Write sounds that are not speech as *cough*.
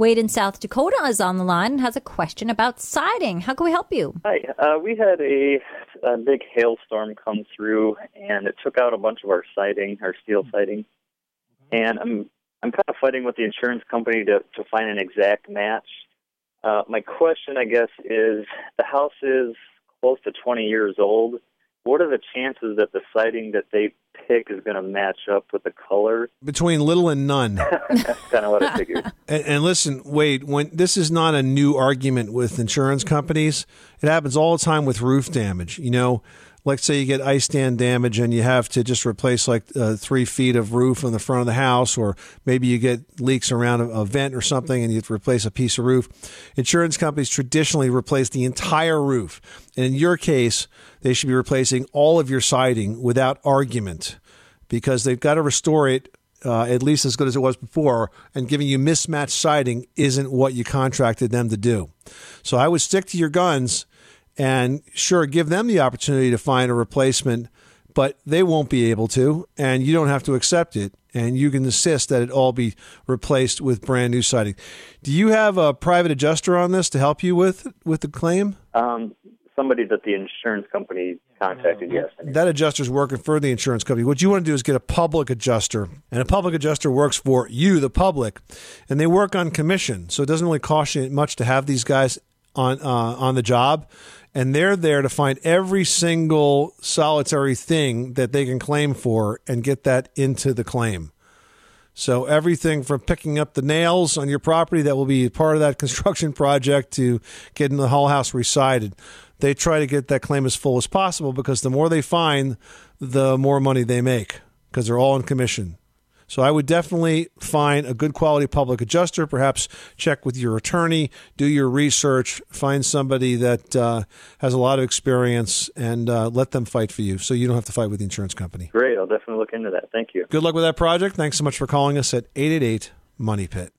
Wade in South Dakota is on the line and has a question about siding. How can we help you? Hi. Uh, we had a, a big hailstorm come through, and it took out a bunch of our siding, our steel siding. And I'm I'm kind of fighting with the insurance company to to find an exact match. Uh, my question, I guess, is the house is close to 20 years old. What are the chances that the siding that they pick is going to match up with the color? Between little and none. *laughs* That's kind of what I figured. *laughs* And, and listen, Wade, when this is not a new argument with insurance companies, it happens all the time with roof damage. You know, let's say you get ice dam damage and you have to just replace like uh, three feet of roof on the front of the house, or maybe you get leaks around a, a vent or something and you replace a piece of roof. Insurance companies traditionally replace the entire roof. And in your case, they should be replacing all of your siding without argument because they've got to restore it uh, at least as good as it was before, and giving you mismatched siding isn't what you contracted them to do. So I would stick to your guns and sure, give them the opportunity to find a replacement, but they won't be able to, and you don't have to accept it. And you can insist that it all be replaced with brand new siding. Do you have a private adjuster on this to help you with with the claim? Um, somebody that the insurance company contacted, yes. That adjuster's working for the insurance company. What you want to do is get a public adjuster, and a public adjuster works for you, the public, and they work on commission. So it doesn't really cost you much to have these guys on uh, on the job, and they're there to find every single solitary thing that they can claim for and get that into the claim. So everything from picking up the nails on your property that will be part of that *laughs* construction project to getting the whole house resided. They try to get that claim as full as possible because the more they find, the more money they make because they're all in commission. So I would definitely find a good quality public adjuster. Perhaps check with your attorney, do your research, find somebody that uh, has a lot of experience, and uh, let them fight for you, so you don't have to fight with the insurance company. Great. I'll definitely look into that. Thank you. Good luck with that project. Thanks so much for calling us at eight eight eight Money Pit.